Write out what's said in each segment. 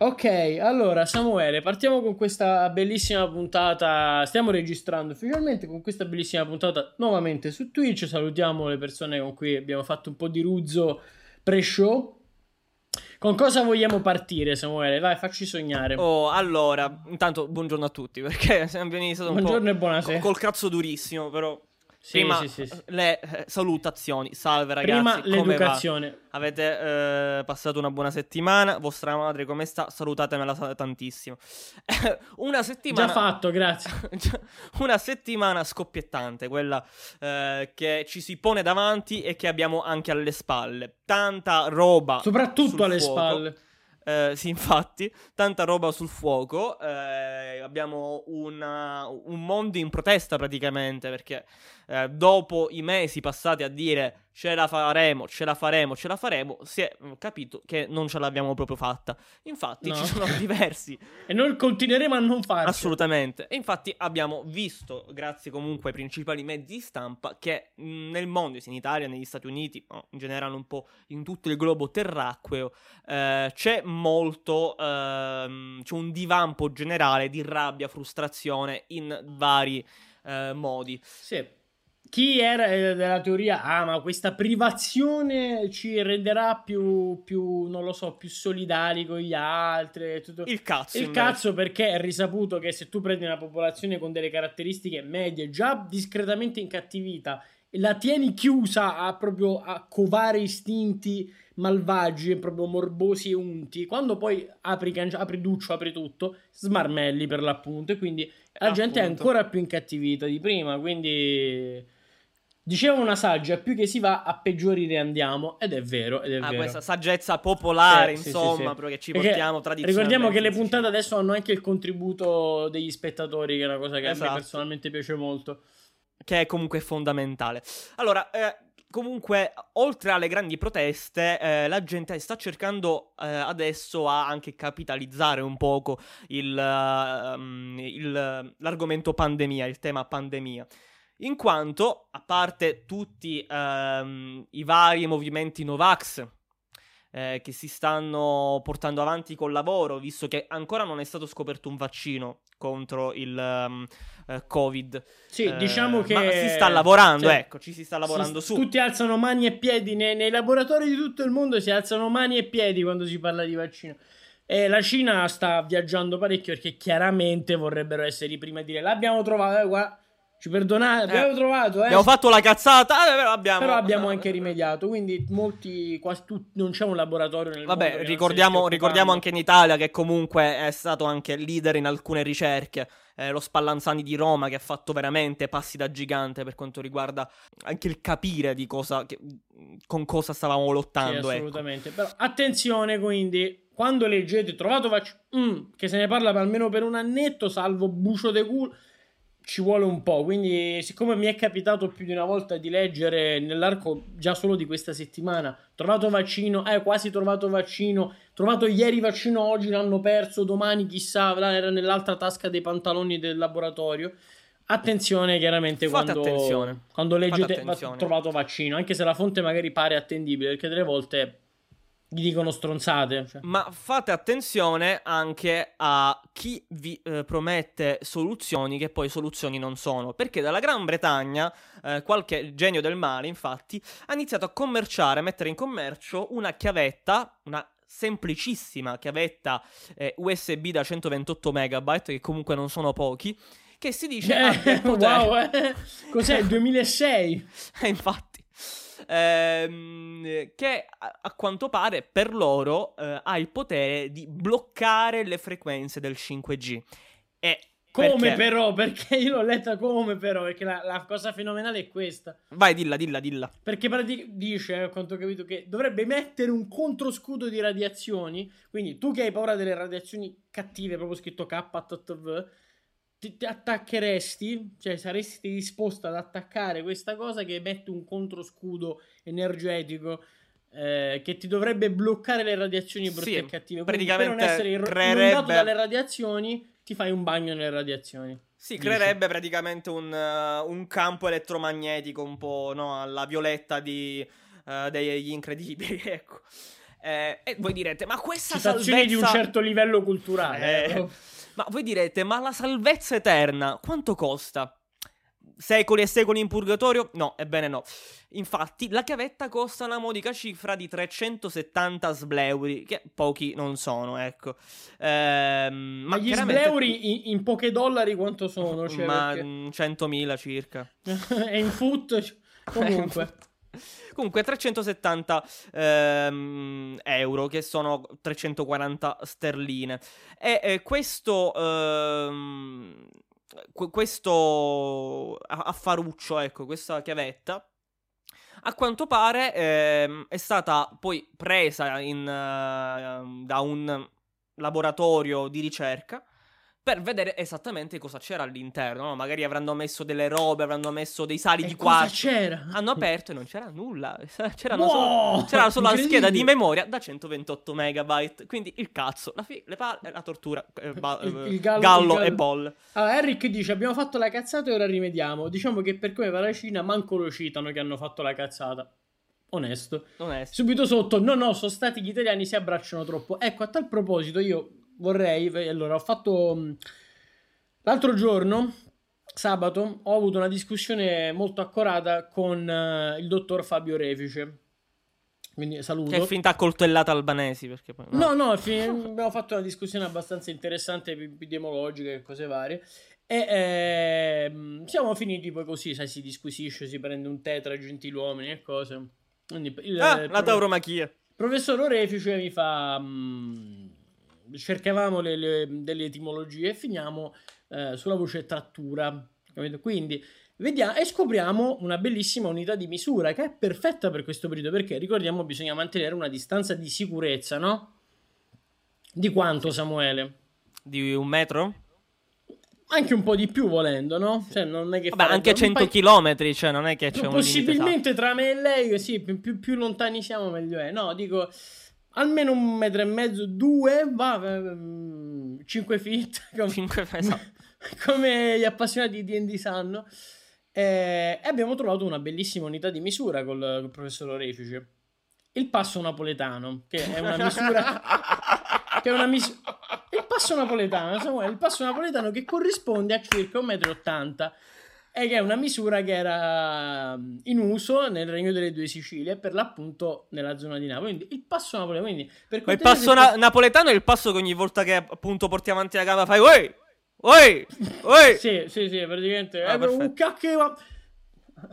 Ok, allora Samuele, partiamo con questa bellissima puntata. Stiamo registrando ufficialmente con questa bellissima puntata nuovamente su Twitch. Salutiamo le persone con cui abbiamo fatto un po' di ruzzo pre-show. Con cosa vogliamo partire, Samuele? Vai, facci sognare. Oh, allora, intanto buongiorno a tutti, perché siamo iniziato un Buongiorno po' e buonasera. col cazzo durissimo, però Sì, prima sì, sì, sì. le eh, salutazioni. Salve ragazzi, Prima l'educazione. Avete eh, passato una buona settimana? Vostra madre come sta? Salutatemela sa- tantissimo. una settimana Già fatto, grazie. una settimana scoppiettante, quella eh, che ci si pone davanti e che abbiamo anche alle spalle. Tanta roba. Soprattutto alle fuoco. spalle. Eh, sì, infatti, tanta roba sul fuoco. eh, abbiamo una- un mondo in protesta praticamente perché eh, dopo i mesi passati a dire ce la faremo, ce la faremo, ce la faremo, si è mm, capito che non ce l'abbiamo proprio fatta. Infatti, No. ci sono diversi E noi continueremo a non farlo. Assolutamente. E infatti abbiamo visto, grazie comunque ai principali mezzi di stampa, che mh, nel mondo, sia in Italia, negli Stati Uniti, ma in generale un po' in tutto il globo terracqueo, eh, c'è molto, ehm, c'è un divampo generale di rabbia, frustrazione in vari eh, modi. Sì. Chi era eh, della teoria, ah, ma questa privazione ci renderà più, più, non lo so, più solidari con gli altri. Tutto. Il cazzo. Il cazzo perché è risaputo che se tu prendi una popolazione con delle caratteristiche medie, già discretamente incattivita, e la tieni chiusa a proprio a covare istinti malvagi e proprio morbosi e unti, quando poi apri, apri duccio, apri tutto, smarmelli per l'appunto e quindi la gente è Appunto. ancora più incattivita di prima, quindi... Diceva una saggia, più che si va, a peggiori andiamo. Ed è vero, ed è Ah, vero. questa saggezza popolare, Sì, sì, insomma, sì, sì. che ci Perché portiamo tradizionalmente. Ricordiamo che le puntate adesso hanno anche il contributo degli spettatori, che è una cosa che a me Esatto. personalmente piace molto. che è comunque fondamentale. Allora, eh, comunque, oltre alle grandi proteste, eh, la gente sta cercando eh, adesso a anche capitalizzare un poco il, ehm, il- l'argomento pandemia, il tema pandemia. In quanto, a parte tutti ehm, i vari movimenti Novax eh, che si stanno portando avanti col lavoro, visto che ancora non è stato scoperto un vaccino contro il ehm, eh, Covid. Sì, Eh, diciamo che... Si sta lavorando, cioè, ecco, ci si sta lavorando si- su. Tutti alzano mani e piedi nei, nei laboratori di tutto il mondo, si alzano mani e piedi quando si parla di vaccino. E la Cina sta viaggiando parecchio perché chiaramente vorrebbero essere i primi a dire l'abbiamo trovato, eh, qua, ci perdonate, Eh, trovato, eh. Abbiamo fatto la cazzata, eh, però abbiamo... Però abbiamo anche rimediato, quindi molti, quasi tutti, non c'è un laboratorio nel Vabbè, ricordiamo, ricordiamo anche in Italia che comunque è stato anche leader in alcune ricerche. Eh, lo Spallanzani di Roma che ha fatto veramente passi da gigante per quanto riguarda anche il capire di cosa, che- con cosa stavamo Sì, lottando. ecco. assolutamente. Però attenzione, quindi, quando leggete trovato vaccino, che se ne parla per almeno per un annetto, salvo bucio de culo, ci vuole un po'. Quindi, siccome mi è capitato più di una volta di leggere nell'arco già solo di questa settimana, trovato vaccino, eh, quasi trovato vaccino, trovato ieri vaccino, oggi l'hanno perso, domani chissà, era nell'altra tasca dei pantaloni del laboratorio. Attenzione, chiaramente, Fate quando, attenzione. quando leggete va- trovato vaccino, anche se la fonte magari pare attendibile, perché delle volte gli dicono stronzate. cioè. Ma fate attenzione anche a chi vi eh, promette soluzioni che poi soluzioni non sono. Perché dalla Gran Bretagna eh, qualche genio del male, infatti, ha iniziato a commerciare, a mettere in commercio una chiavetta, una semplicissima chiavetta eh, USB da 128 megabyte, che comunque non sono pochi, che si dice potere- wow, eh. Cos'è il 2006? eh, infatti. Ehm, che a, a quanto pare per loro eh, ha il potere di bloccare le frequenze del 5G. E Come perché- però? Perché io l'ho letta come però? Perché la, la cosa fenomenale è questa. Vai, dilla, dilla, dilla. Perché dice, a quanto ho capito, che dovrebbe mettere un controscudo di radiazioni. Quindi tu che hai paura delle radiazioni cattive, proprio scritto KTV, ti, ti attaccheresti, cioè saresti disposto ad attaccare questa cosa che mette un controscudo energetico. eh, che ti dovrebbe bloccare le radiazioni brutte Sì, e cattive. Quindi praticamente per non essere ir- creerebbe- dalle radiazioni, ti fai un bagno nelle radiazioni. Si Dice. creerebbe praticamente un, eh, un campo elettromagnetico un po' no, alla violetta di, eh, degli incredibili, ecco. Eh, e voi direte, ma questa Citazioni salvezza... di un certo livello culturale. Eh, eh. ma voi direte, ma la salvezza eterna quanto costa? Secoli e secoli in purgatorio? No, ebbene no. Infatti, la chiavetta costa una modica cifra di 370 sbleuri, che pochi non sono, ecco. Ehm, Ma, ma gli chiaramente- sbleuri in, in pochi dollari quanto sono? Cioè, ma perché- mm, 100.000 circa. e in foot comunque. Comunque 370 ehm, euro, che sono 340 sterline. E eh, questo, ehm, que- questo affaruccio, ecco, questa chiavetta, a quanto pare ehm, è stata poi presa in, eh, da un laboratorio di ricerca per vedere esattamente cosa c'era all'interno. no? Magari avranno messo delle robe, avranno messo dei sali E di cosa quarzo. c'era? Hanno aperto e non c'era nulla. C'erano Wow! solo, c'era solo la scheda di memoria da 128 megabyte. Quindi il cazzo, la, fi- palle, la tortura, eh, ba- Il- eh, il gallo- gallo, gallo. e bolle. Allora, Eric dice: Abbiamo fatto la cazzata e ora rimediamo. Diciamo che per come va la Cina, manco lo citano che hanno fatto la cazzata. Onesto. È. Subito sotto, no, no, sono stati gli italiani si abbracciano troppo. Ecco, a tal proposito, io vorrei. Allora, ho fatto. mh, L'altro giorno, sabato, ho avuto una discussione molto accorata con eh, il dottor Fabio Refice. Quindi saluto. Che è finta coltellata albanesi. Perché poi, No, no, fi- abbiamo fatto una discussione abbastanza interessante, epidemiologica e cose varie. E ehm, siamo finiti poi così, sai, si disquisisce, si prende un tè tra gentiluomini e cose. Quindi il, Ah, il la tauromachia. professor Orefice mi fa... mm, cercavamo le- le- delle etimologie e finiamo eh, sulla voce trattura. capito? Quindi vediamo e scopriamo una bellissima unità di misura che è perfetta per questo periodo perché ricordiamo bisogna mantenere una distanza di sicurezza, no? Di quanto, Samuele? Di un metro? Anche un po' di più volendo, no? Cioè, non è che Vabbè, anche un 100 paio- km, cioè non è che c'è un. Possibilmente tra me e lei, sì, più, più- più lontani siamo meglio è. No, dico almeno un metro e mezzo, due, va, ehm, cinque feet, come, 5 esatto. come gli appassionati di D&D sanno. Eh, E abbiamo trovato una bellissima unità di misura col, col professor Orefice. Il passo napoletano, che è una misura... che è una misura... Il passo napoletano, Samuele, il passo napoletano che corrisponde a circa 1,80 m e che è una misura che era mm, in uso nel Regno delle Due Sicilie, per l'appunto nella zona di Napoli. Quindi il passo napoletano, quindi per Ma il passo na- napoletano è il passo che ogni volta che appunto porti avanti la gamba fai Oi! Oi! Oi! Sì, sì, sì, praticamente Ah, è un perfetto. cacchio.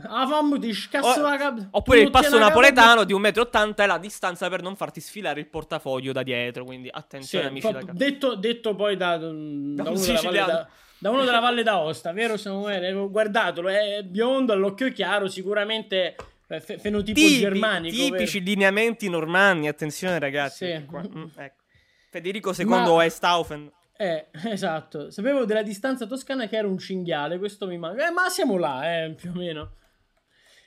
Ah, fammi di scazzo O- la cap- Oppure il passo napoletano di 1,80 m è la distanza per non farti sfilare il portafoglio da dietro. Quindi Sì, attenzione, amici fa- da casa. detto, detto poi da, da un uno della Valle siciliano. da, da uno della Valle d'Aosta, vero Samuele? Guardatelo, è biondo, all'occhio chiaro, sicuramente eh, fe- fenotipo Tipi- germanico. tipici vero? lineamenti normanni. Attenzione, ragazzi. Sì. Mm, ecco. Federico II Westhofen. Eh, esatto. Sapevo della distanza toscana che era un cinghiale, questo mi manca. Eh, ma siamo là, eh, più o meno.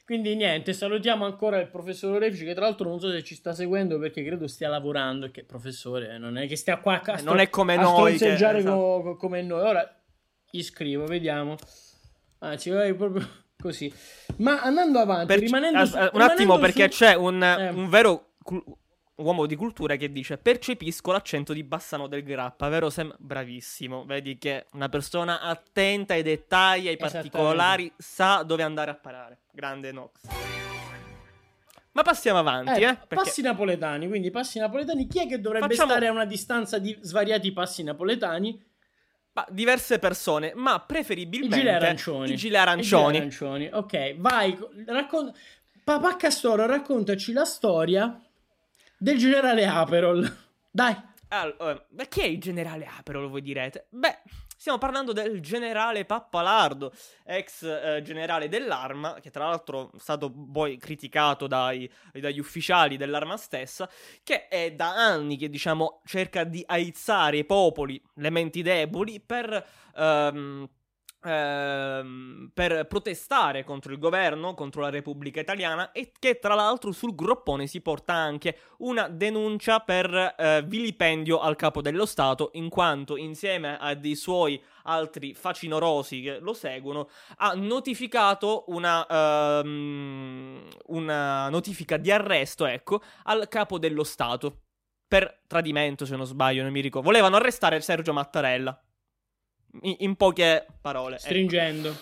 Quindi niente, salutiamo ancora il professor Orefici che tra l'altro non so se ci sta seguendo perché credo stia lavorando che professore non è che stia qua a Eh, non è come noi che- esatto. co- come noi. Ora gli scrivo, vediamo. Anzi, vai proprio così. Ma andando avanti, Per- rimanendo su- un rimanendo attimo, perché su- c'è un, Eh. un vero cul- uomo di cultura che dice: Percepisco l'accento di Bassano del Grappa, vero Sam? Bravissimo. Vedi che una persona attenta ai dettagli, ai particolari, sa dove andare a parare. Grande Nox. Ma passiamo avanti, eh? Eh, perché Passi napoletani, quindi passi napoletani. Chi è che dovrebbe Facciamo- stare a una distanza di svariati passi napoletani? Diverse persone, ma I preferibilmente gilet arancioni. I gilet arancioni. I gilet arancioni. Ok, vai. Raccon- Papà Castoro, raccontaci la storia del generale Aperol. Dai. Allora, ma chi è il generale Aperol, voi direte? Beh, stiamo parlando del generale Pappalardo, ex eh, generale dell'arma, che tra l'altro è stato poi criticato dai- dagli ufficiali dell'arma stessa, che è da anni che, diciamo, cerca di aizzare i popoli, le menti deboli, per ehm, ehm, per protestare contro il governo, contro la Repubblica Italiana e che tra l'altro sul groppone si porta anche una denuncia per eh, vilipendio al capo dello Stato in quanto insieme a dei suoi altri facinorosi che lo seguono ha notificato una, ehm, una notifica di arresto ecco al capo dello Stato per tradimento se non sbaglio non mi ricordo. Volevano arrestare Sergio Mattarella in, in poche parole. ecco. Stringendo.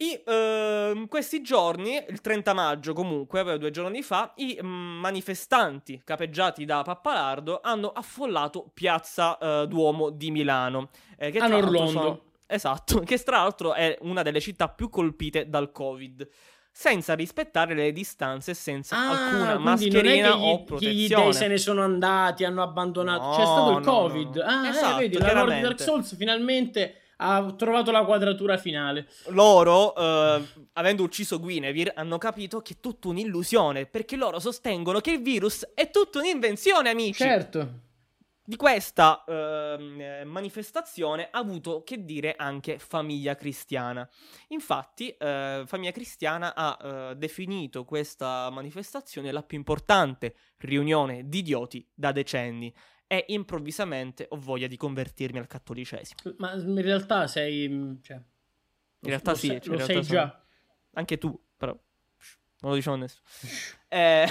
I, ehm, questi giorni, il 30 maggio comunque, due giorni fa, i mm, manifestanti capeggiati da Pappalardo hanno affollato Piazza eh, Duomo di Milano. eh, che l'altro Norlondo. sono- Esatto, che tra l'altro è una delle città più colpite dal Covid. Senza rispettare le distanze senza alcuna Ah, quindi non è mascherina che gli, o gli protezione. dei se ne sono andati, hanno abbandonato. No, C'è stato il no, Covid. no. Ah, eh, Esatto, vedi, la Lord chiaramente. Dark Souls finalmente ha trovato la quadratura finale. loro, eh, avendo ucciso Guinevere, hanno capito che è tutta un'illusione, perché loro sostengono che il virus è tutta un'invenzione, amici. Certo. Di questa eh, manifestazione ha avuto che dire anche Famiglia Cristiana. Infatti, eh, Famiglia Cristiana ha eh, definito questa manifestazione la più importante riunione di idioti da decenni. E improvvisamente ho voglia di convertirmi al cattolicesimo. Ma in realtà sei. mh, Cioè, In realtà lo sì, cioè, in lo realtà sei sono- già. Anche tu, però. Non lo diciamo a nessuno. Eh,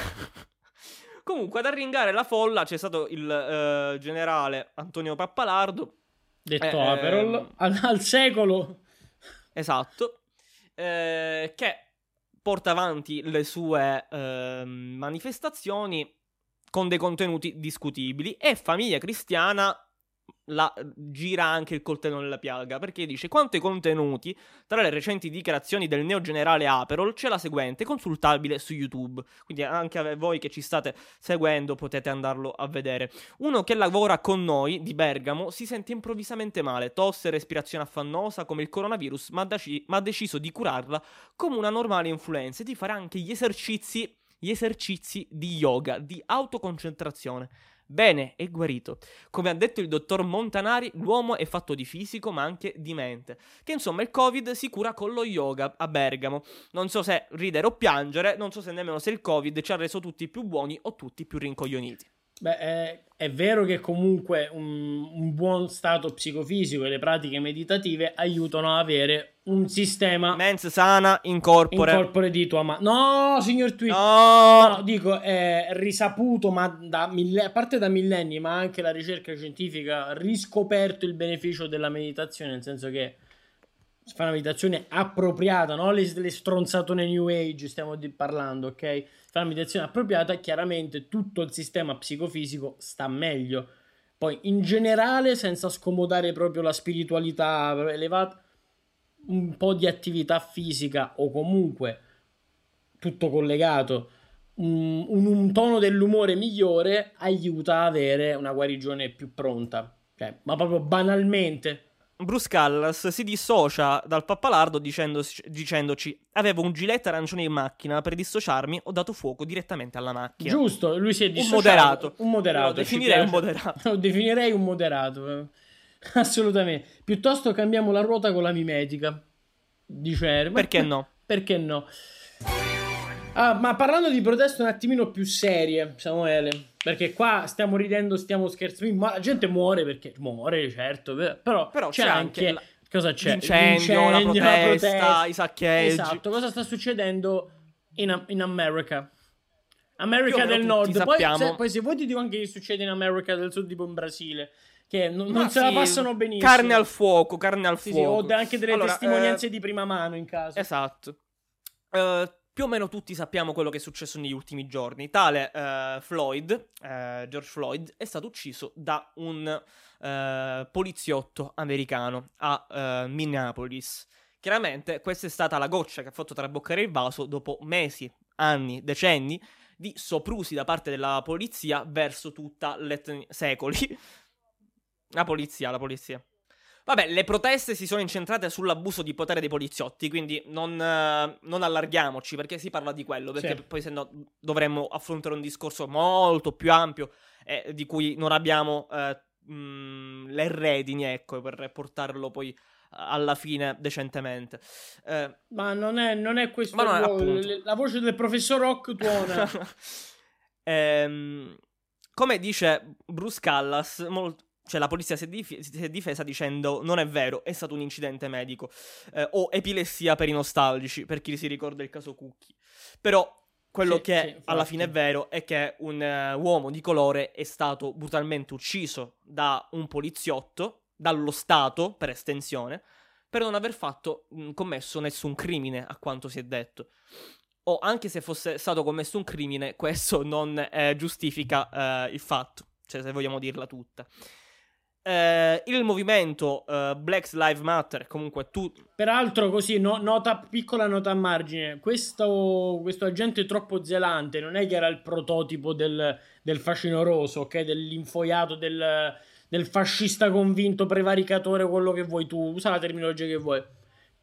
Comunque, ad arringare la folla c'è stato il eh, generale Antonio Pappalardo. Detto Eh, Aperol. ehm, Al, al secolo. Esatto. eh, che porta avanti le sue ehm, manifestazioni con dei contenuti discutibili. E Famiglia Cristiana la gira anche il coltello nella piaga perché dice quanto ai contenuti tra le recenti dichiarazioni del neo generale Aperol c'è la seguente consultabile su YouTube. Quindi anche voi che ci state seguendo potete andarlo a vedere. Uno che lavora con noi di Bergamo si sente improvvisamente male tosse respirazione affannosa come il coronavirus ma, daci- ma ha deciso di curarla come una normale influenza e di fare anche gli esercizi gli esercizi di yoga di autoconcentrazione Bene, è guarito. Come ha detto il dottor Montanari, l'uomo è fatto di fisico ma anche di mente. Che insomma il Covid si cura con lo yoga a Bergamo. Non so se ridere o piangere, non so se nemmeno se il Covid ci ha reso tutti più buoni o tutti più rincoglioniti. Beh, è, è vero che comunque un, un buon stato psicofisico e le pratiche meditative aiutano a avere un sistema Mens sana in corpore. in corpore di tua ma No, signor Tweet. No! No, dico, è risaputo, ma da mille- a parte da millenni, ma anche la ricerca scientifica ha riscoperto il beneficio della meditazione, nel senso che fa una meditazione appropriata, no? Le, le stronzatone New Age stiamo di- parlando, ok? Fa una meditazione appropriata, chiaramente tutto il sistema psicofisico sta meglio. Poi, in generale, senza scomodare proprio la spiritualità elevata, un po' di attività fisica o comunque tutto collegato, un, un- un tono dell'umore migliore aiuta a avere una guarigione più pronta. Cioè, ma proprio banalmente. Bruce Callas si dissocia dal pappalardo dicendoci, dicendoci avevo un gilet arancione in macchina per dissociarmi ho dato fuoco direttamente alla macchina. Giusto, lui si è Un dissociato. moderato. Un moderato. Lo definirei un moderato. Lo definirei un moderato. Assolutamente. Piuttosto cambiamo la ruota con la mimetica. Dice Perché no? Perché no? Ah, ma parlando di proteste un attimino più serie, Samuele, perché qua stiamo ridendo, stiamo scherzando, ma la gente muore perché muore, certo, però, Però c'è, c'è anche, la- cosa c'è? L'incendio, la protesta, i saccheggi. Esatto, cosa sta succedendo in, in America? America del Nord. Poi se, poi se vuoi ti dico anche che succede in America del Sud, tipo in Brasile, che non, non se la sì, passano benissimo. Carne al fuoco, carne al Sì, sì, fuoco. ho anche delle Allora, testimonianze eh, di prima mano in caso. Esatto. Eh, più o meno tutti sappiamo quello che è successo negli ultimi giorni. Tale eh, Floyd, eh, George Floyd, è stato ucciso da un eh, poliziotto americano a eh, Minneapolis. Chiaramente questa è stata la goccia che ha fatto traboccare il vaso dopo mesi, anni, decenni di soprusi da parte della polizia verso tutta l'etnia... secoli. La polizia, la polizia. Vabbè, le proteste si sono incentrate sull'abuso di potere dei poliziotti, quindi non, eh, non allarghiamoci perché si parla di quello, perché Sì. poi se no dovremmo affrontare un discorso molto più ampio eh, di cui non abbiamo eh, mh, le redini, ecco, per portarlo poi alla fine decentemente. Eh, ma non è, non è questo. Ma non è. La voce del professor Rock tuona. ehm, come dice Bruce Callas, molto cioè la polizia si è, dif- si è, difesa dicendo non è vero, è stato un incidente medico eh, o epilessia per i nostalgici, per chi si ricorda il caso Cookie. Però quello sì, che sì, alla fine è vero è che un uh, uomo di colore è stato brutalmente ucciso da un poliziotto, dallo Stato per estensione, per non aver fatto mh, commesso nessun crimine, a quanto si è detto. O anche se fosse stato commesso un crimine, questo non eh, giustifica eh, il fatto, cioè se vogliamo dirla tutta eh, il movimento eh, Black Lives Matter, comunque tu... Peraltro così, no, nota, piccola nota a margine, questo, questo, agente troppo zelante non è che era il prototipo del, del facinoroso, ok? Dell'infoiato, del, del fascista convinto, prevaricatore, quello che vuoi tu, usa la terminologia che vuoi.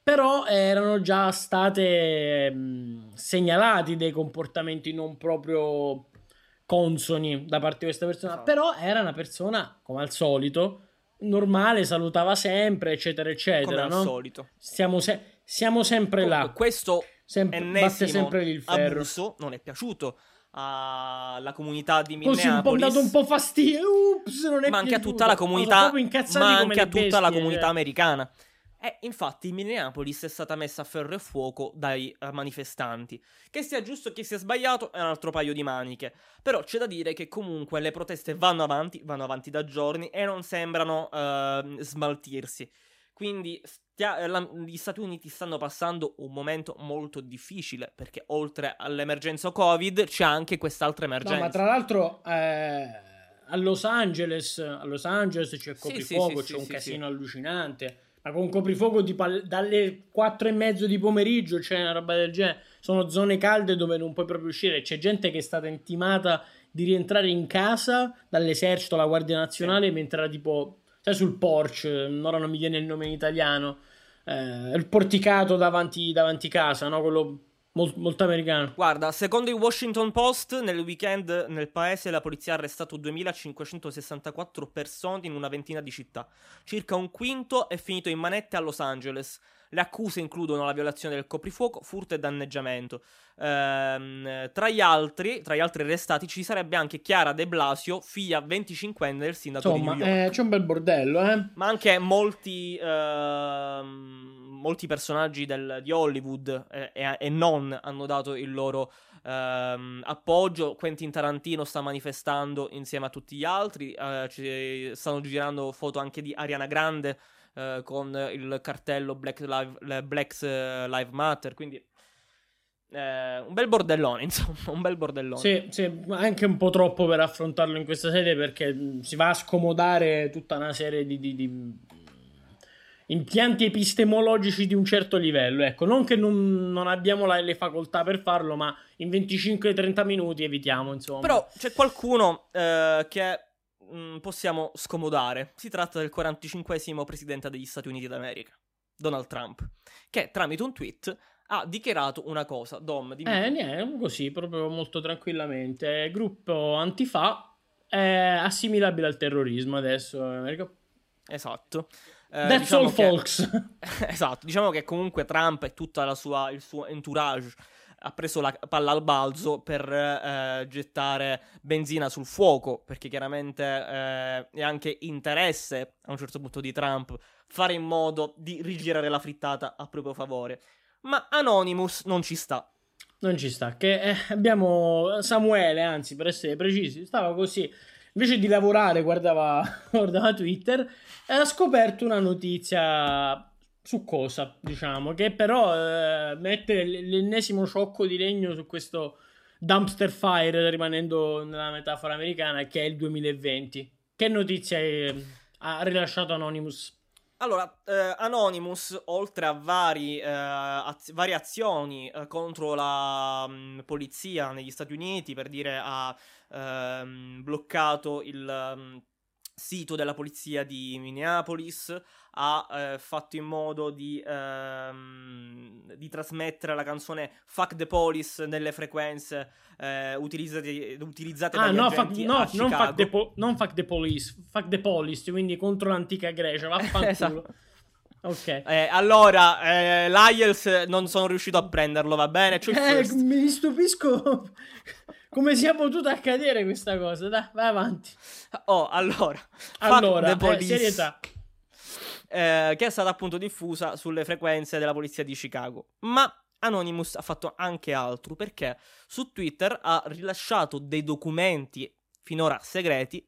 Però erano già state mh, segnalati dei comportamenti non proprio consoni da parte di questa persona. Esatto. Però era una persona, come al solito, normale, salutava sempre, eccetera, eccetera. Come al no? solito. Siamo, se- siamo sempre Comunque, là. Questo Sem- batte sempre il ferro. abuso non è piaciuto alla comunità di Minneapolis. Così un po' dato un po' fastidio. Ups, non è ma anche piaciuto. a tutta la comunità, ma anche a tutta bestie, la comunità cioè. americana. E infatti Minneapolis è stata messa a ferro e fuoco dai uh, manifestanti. Che sia giusto o che sia sbagliato è un altro paio di maniche. Però c'è da dire che comunque le proteste vanno avanti, vanno avanti da giorni e non sembrano uh, smaltirsi. Quindi stia- eh, la- gli Stati Uniti stanno passando un momento molto difficile perché oltre all'emergenza Covid c'è anche quest'altra emergenza. No, ma tra l'altro eh, a Los Angeles, a Los Angeles c'è coprifuoco, sì, sì, sì, c'è un casino allucinante ma con coprifuoco tipo dalle 4 e mezzo di pomeriggio c'è una roba del genere. Sono zone calde dove non puoi proprio uscire. C'è gente che è stata intimata di rientrare in casa dall'esercito, la Guardia Nazionale, sì. mentre era tipo, sai, sul porch, ora non mi viene il nome in italiano, eh, il porticato davanti, davanti casa, no? Quello Mol- molto americano. Guarda, secondo il Washington Post, nel weekend nel paese la polizia ha arrestato 2564 persone in una ventina di città. Circa un quinto è finito in manette a Los Angeles. Le accuse includono la violazione del coprifuoco, furto e danneggiamento. Ehm, tra, gli altri, tra gli altri arrestati ci sarebbe anche Chiara De Blasio, figlia 25enne del sindaco Insomma, di New York. Eh, c'è un bel bordello, eh? Ma anche molti... Ehm, molti personaggi del, di Hollywood eh, e, non hanno dato il loro ehm, appoggio. Quentin Tarantino sta manifestando insieme a tutti gli altri. Eh, ci stanno girando foto anche di Ariana Grande eh, con il cartello Black Live, Black Live Matter. Quindi. Eh, un bel bordellone, insomma, un bel bordellone. Sì, sì, anche un po' troppo per affrontarlo in questa sede perché si va a scomodare tutta una serie di, di, di impianti epistemologici di un certo livello. Ecco, non che non, non abbiamo la, le facoltà per farlo, ma in 25-30 minuti evitiamo, insomma. Però c'è qualcuno eh, che mh, mm, possiamo scomodare. Si tratta del 45 presidente degli Stati Uniti d'America, Donald Trump, che tramite un tweet ha dichiarato una cosa. Dom, dimmi. Eh, niente, così, proprio molto tranquillamente. Gruppo antifa è assimilabile al terrorismo adesso in America. Esatto. Eh, That's diciamo all, che... folks. esatto, diciamo che comunque Trump e tutto il suo entourage ha preso la palla al balzo per eh, gettare benzina sul fuoco, perché chiaramente eh, è anche interesse a un certo punto di Trump fare in modo di rigirare la frittata a proprio favore. Ma Anonymous non ci sta. Non ci sta, che eh, abbiamo Samuele, anzi per essere precisi, stava così invece di lavorare guardava, guardava Twitter e ha scoperto una notizia su cosa, diciamo, che però eh, mette l'ennesimo sciocco di legno su questo dumpster fire, rimanendo nella metafora americana, che è il 2020. Che notizia è, ha rilasciato Anonymous? Allora, eh, Anonymous, oltre a vari, eh, az- varie azioni eh, contro la mh, mm, polizia negli Stati Uniti, per dire ha ehm, bloccato il um, sito della polizia di Minneapolis, ha eh, fatto in modo di, ehm, di, trasmettere la canzone Fuck the Police nelle frequenze eh, utilizzate, utilizzate ah, no, fuck, no, non fuck, the po- non fuck the Police, Fuck the Police, quindi contro l'antica Grecia, vaffanculo. esatto. Ok. Eh, allora, eh, l'Iels non sono riuscito a prenderlo, va bene? Eh, mi stupisco come sia potuta accadere questa cosa. Dai, vai avanti. Oh, allora. Allora, eh, serietà. Eh, che è stata appunto diffusa sulle frequenze della polizia di Chicago. Ma Anonymous ha fatto anche altro perché su Twitter ha rilasciato dei documenti finora segreti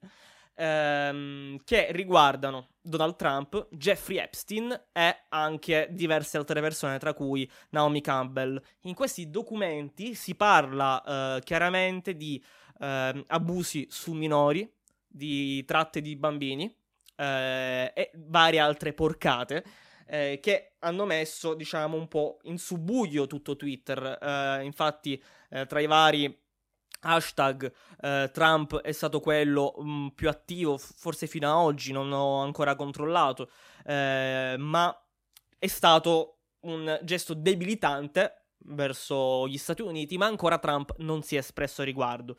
ehm, che riguardano Donald Trump, Jeffrey Epstein e anche diverse altre persone, tra cui Naomi Campbell. In questi documenti si parla eh, chiaramente di ehm, abusi su minori, di tratte di bambini eh, e varie altre porcate eh, che hanno messo, diciamo, un po' in subbuglio tutto Twitter. Eh, infatti, eh, tra i vari hashtag eh, Trump è stato quello mh, più attivo, forse fino a oggi, non ho ancora controllato, eh, ma è stato un gesto debilitante verso gli Stati Uniti, ma ancora Trump non si è espresso a riguardo.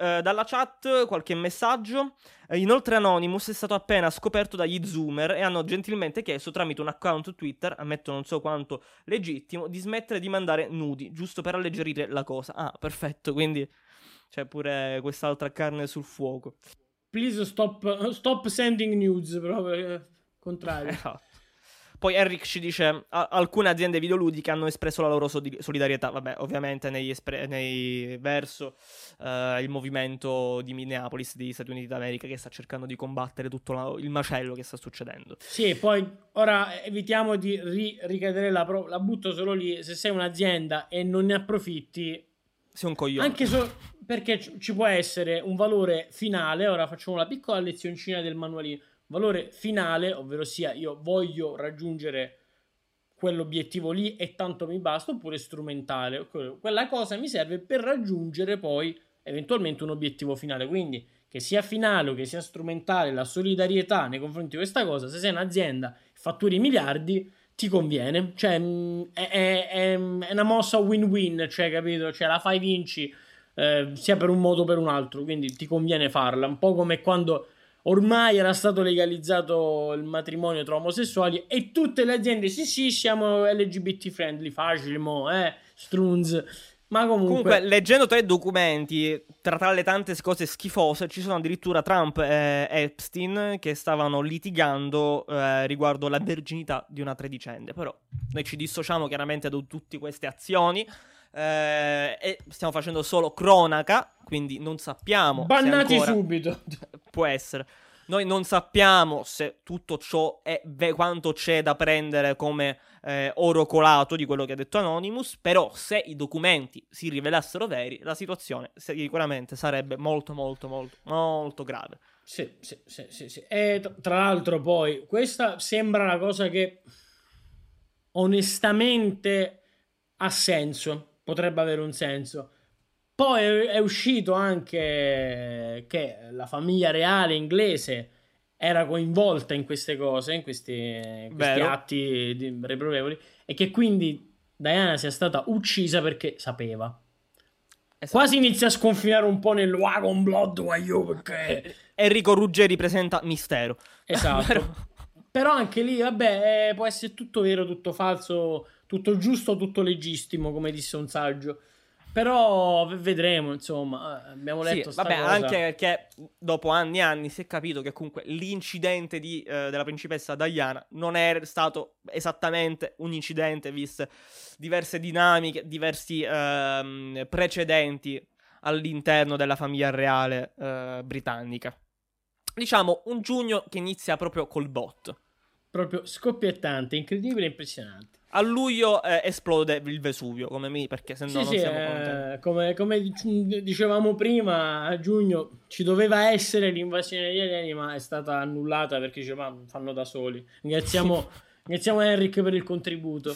Eh, dalla chat qualche messaggio. Eh, inoltre Anonymous è stato appena scoperto dagli Zoomer e hanno gentilmente chiesto tramite un account Twitter, ammetto non so quanto legittimo, di smettere di mandare nudi, giusto per alleggerire la cosa. Ah, perfetto, quindi c'è pure quest'altra carne sul fuoco. Please stop, stop sending news. Proprio eh, contrario. Esatto. Poi Eric ci dice: "A- alcune aziende videoludiche hanno espresso la loro solidarietà. Vabbè, ovviamente nei, espre- nei- verso eh, il movimento di Minneapolis degli Stati Uniti d'America che sta cercando di combattere tutto la- il macello che sta succedendo. Sì, poi ora evitiamo di ri- ricadere la, pro- la butto solo lì. Se sei un'azienda e non ne approfitti, Sei un coglione. anche so- perché ci può essere un valore finale. Ora facciamo una piccola lezioncina del manualino. Valore finale, ovvero sia io voglio raggiungere quell'obiettivo lì e tanto mi basta, oppure strumentale. Que- Quella cosa mi serve per raggiungere poi eventualmente un obiettivo finale. Quindi che sia finale o che sia strumentale, la solidarietà nei confronti di questa cosa, se sei un'azienda fatturi miliardi, ti conviene. Cioè, è, è- è- è una mossa win-win, cioè, capito? Cioè, la fai vinci eh, sia per un modo o per un altro, quindi ti conviene farla. Un po' come quando ormai era stato legalizzato il matrimonio tra omosessuali e tutte le aziende, sì sì, siamo LGBT friendly, facile, mo, eh, strunz. Ma comunque, Comunque, leggendo tre documenti, tra, tra le tante cose schifose, ci sono addirittura Trump e Epstein che stavano litigando eh, riguardo la verginità di una tredicenne. Però noi ci dissociamo chiaramente da tutte queste azioni eh, e stiamo facendo solo cronaca, quindi non sappiamo. bannati ancora- subito. Può essere. Noi non sappiamo se tutto ciò è ve- quanto c'è da prendere come eh, oro colato di quello che ha detto Anonymous, però se i documenti si rivelassero veri, la situazione sicuramente sarebbe molto molto molto molto grave. Sì, sì, sì, sì, sì. E tra l'altro poi, questa sembra una cosa che onestamente ha senso, potrebbe avere un senso. Poi è, uscito anche che la famiglia reale inglese era coinvolta in queste cose, in questi, in questi atti reprovevoli, e che quindi Diana sia stata uccisa perché sapeva. Esatto. Quasi inizia a sconfinare un po' nel Wagon Blood, io perché... Enrico Ruggeri presenta Mistero. Esatto. Però- Però anche lì, vabbè, eh, può essere tutto vero, tutto falso, tutto giusto, tutto legittimo, come disse un saggio. Però vedremo, insomma, eh, abbiamo Sì, letto sta vabbè, cosa. anche perché dopo anni e anni si è capito che comunque l'incidente di, eh, della principessa Diana non è stato esattamente un incidente, viste diverse dinamiche, diversi ehm, precedenti all'interno della famiglia reale eh, britannica. Diciamo un giugno che inizia proprio col bot. Proprio scoppiettante, incredibile e impressionante. A luglio eh, esplode il Vesuvio, come me, perché se no sì, non sì, siamo eh, contenti. come, come dic- dicevamo prima, a giugno ci doveva essere l'invasione degli alieni, ma è stata annullata perché diceva, fanno da soli. Ringraziamo, ringraziamo Henrik per il contributo.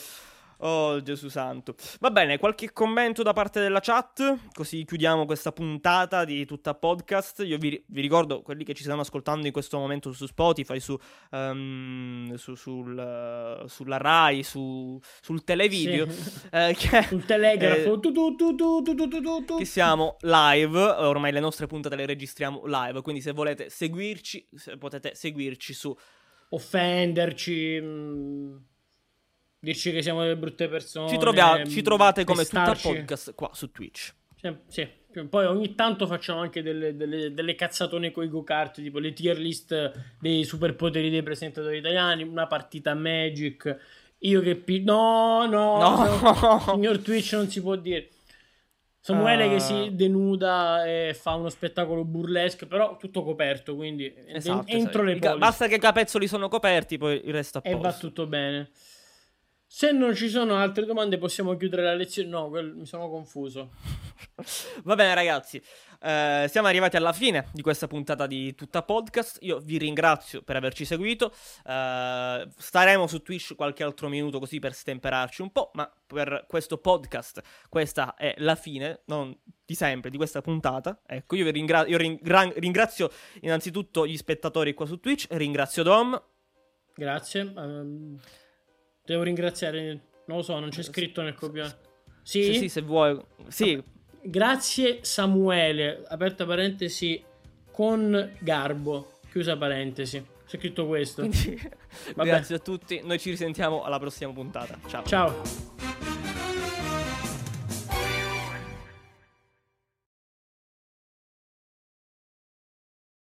Oh, Gesù santo. Va bene, qualche commento da parte della chat, così chiudiamo questa puntata di tutta podcast. Io vi, vi ricordo, quelli che ci stanno ascoltando in questo momento su Spotify, su, um, su sul, sulla Rai, su, sul televideo, sì. eh, sul telegrafo, eh, che siamo live, ormai le nostre puntate le registriamo live, quindi se volete seguirci, se potete seguirci su... Offenderci... Mh dirci che siamo delle brutte persone. Ci, trovia- ci trovate come tutta pestarci. podcast qua su Twitch. Sì, sì. Poi ogni tanto facciamo anche delle, delle, delle cazzatone con i go-kart, tipo le tier list dei superpoteri dei presentatori italiani, una partita Magic. Io che... Pi- no, no, No. signor Twitch non si può dire. Samuele Ah. che si denuda e fa uno spettacolo burlesque, però tutto coperto, quindi Esatto, entro esatto. le polli Basta che i capezzoli sono coperti, poi il resto a e va posto. tutto bene. Se non ci sono altre domande possiamo chiudere la lezione. No, quel- mi sono confuso. Va bene, ragazzi. eh, siamo arrivati alla fine di questa puntata di Tutta Podcast. Io vi ringrazio per averci seguito. eh, staremo su Twitch qualche altro minuto così per stemperarci un po'. Ma per questo podcast, questa è la fine, non di sempre, di questa puntata. Ecco, io vi ringra- io ringra- ringrazio innanzitutto gli spettatori qua su Twitch. Ringrazio Dom. Grazie. ehm, devo ringraziare. Non lo so, non c'è scritto nel copione. Sì, Sì, sì, se vuoi. Sì, Grazie Samuele, aperta parentesi, con garbo, chiusa parentesi. C'è scritto questo. quindi grazie a tutti. Noi ci risentiamo alla prossima puntata. Ciao. Ciao.